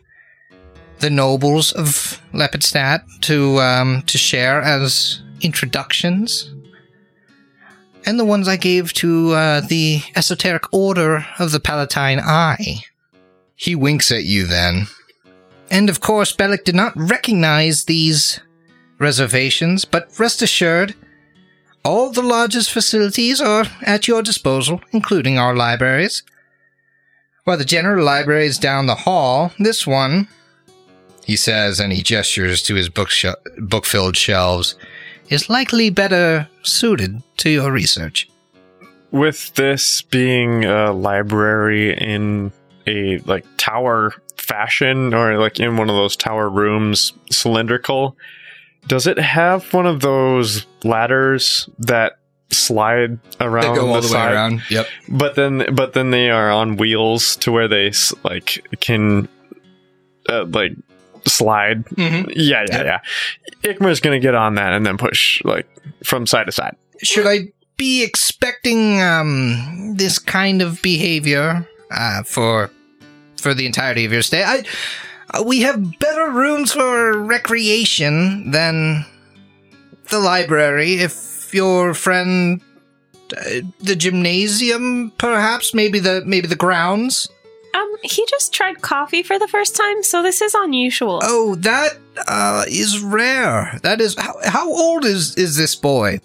the nobles of Lepidstadt to um, to share as introductions, and the ones I gave to uh, the esoteric order of the Palatine Eye. He winks at you then. And of course, Bellic did not recognize these reservations, but rest assured, all the lodge's facilities are at your disposal, including our libraries. While the general library is down the hall, this one, he says, and he gestures to his book sh- book-filled shelves, is likely better suited to your research. With this being a library in a like tower fashion or like in one of those tower rooms cylindrical, does it have one of those ladders that slide around They go all the way side? around. Yep. But then, but then they are on wheels to where they like can uh, like slide. Mm-hmm. Yeah, yeah, yeah. Ikmer's gonna get on that and then push like from side to side. Should I be expecting um, this kind of behavior uh, for for the entirety of your stay? I, uh, we have better rooms for recreation than the library. If your friend, uh, the gymnasium, perhaps maybe the maybe the grounds. Um, he just tried coffee for the first time, so this is unusual. Oh, that uh, is rare. That is how, how old is is this boy?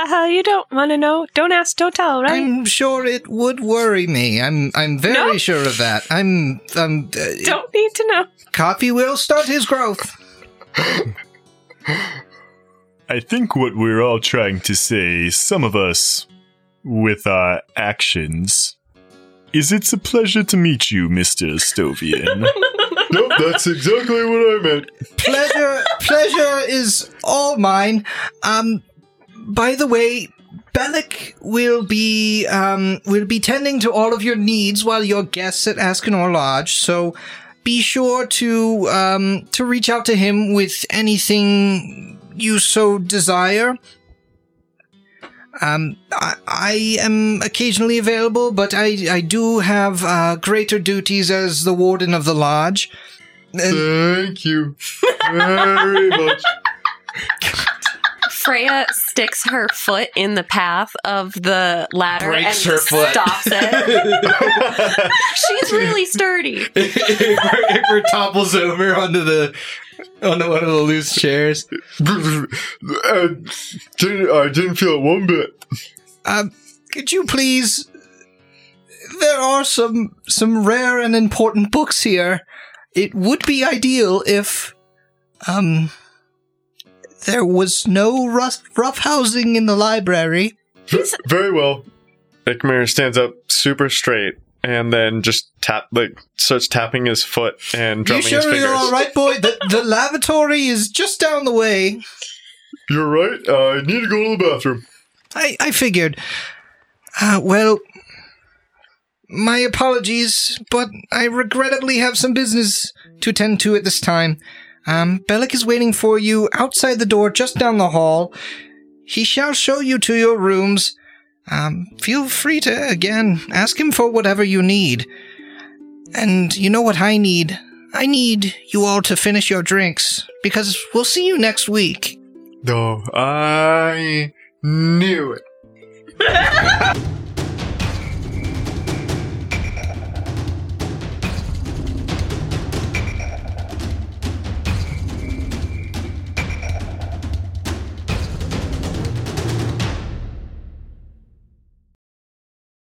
Uh, you don't want to know? Don't ask, don't tell, right? I'm sure it would worry me. I'm I'm very No. sure of that. I'm I'm uh, don't need to know. coffee will start his growth. I think what we're all trying to say, some of us with our actions, is it's a pleasure to meet you, Mr. Stovian. Nope, that's exactly what I meant. Pleasure pleasure is all mine. Um by the way, Bellic will be um will be tending to all of your needs while you're guests at Ascanor Lodge, so be sure to um to reach out to him with anything you so desire. Um, I, I am occasionally available, but I, I do have uh, greater duties as the warden of the lodge. And Thank you very much. Freya sticks her foot in the path of the ladder Breaks and her foot. stops it. She's really sturdy. Ikmer topples over onto the onto one of the loose chairs. I, didn't, I didn't feel it one bit. Um, could you please? There are some some rare and important books here. It would be ideal if, um, there was no rough rough housing in the library. Very well. Ikmer stands up super straight and then just tap like starts tapping his foot and You drumming his sure fingers. you're all right, boy? The, the lavatory is just down the way. You're right. Uh, I need to go to the bathroom. I, I figured. Uh, well, my apologies, but I regrettably have some business to attend to at this time. Um, Bellic is waiting for you outside the door just down the hall. He shall show you to your rooms. Um, feel free to, again, ask him for whatever you need. And you know what I need? I need you all to finish your drinks, because we'll see you next week. No, I knew it.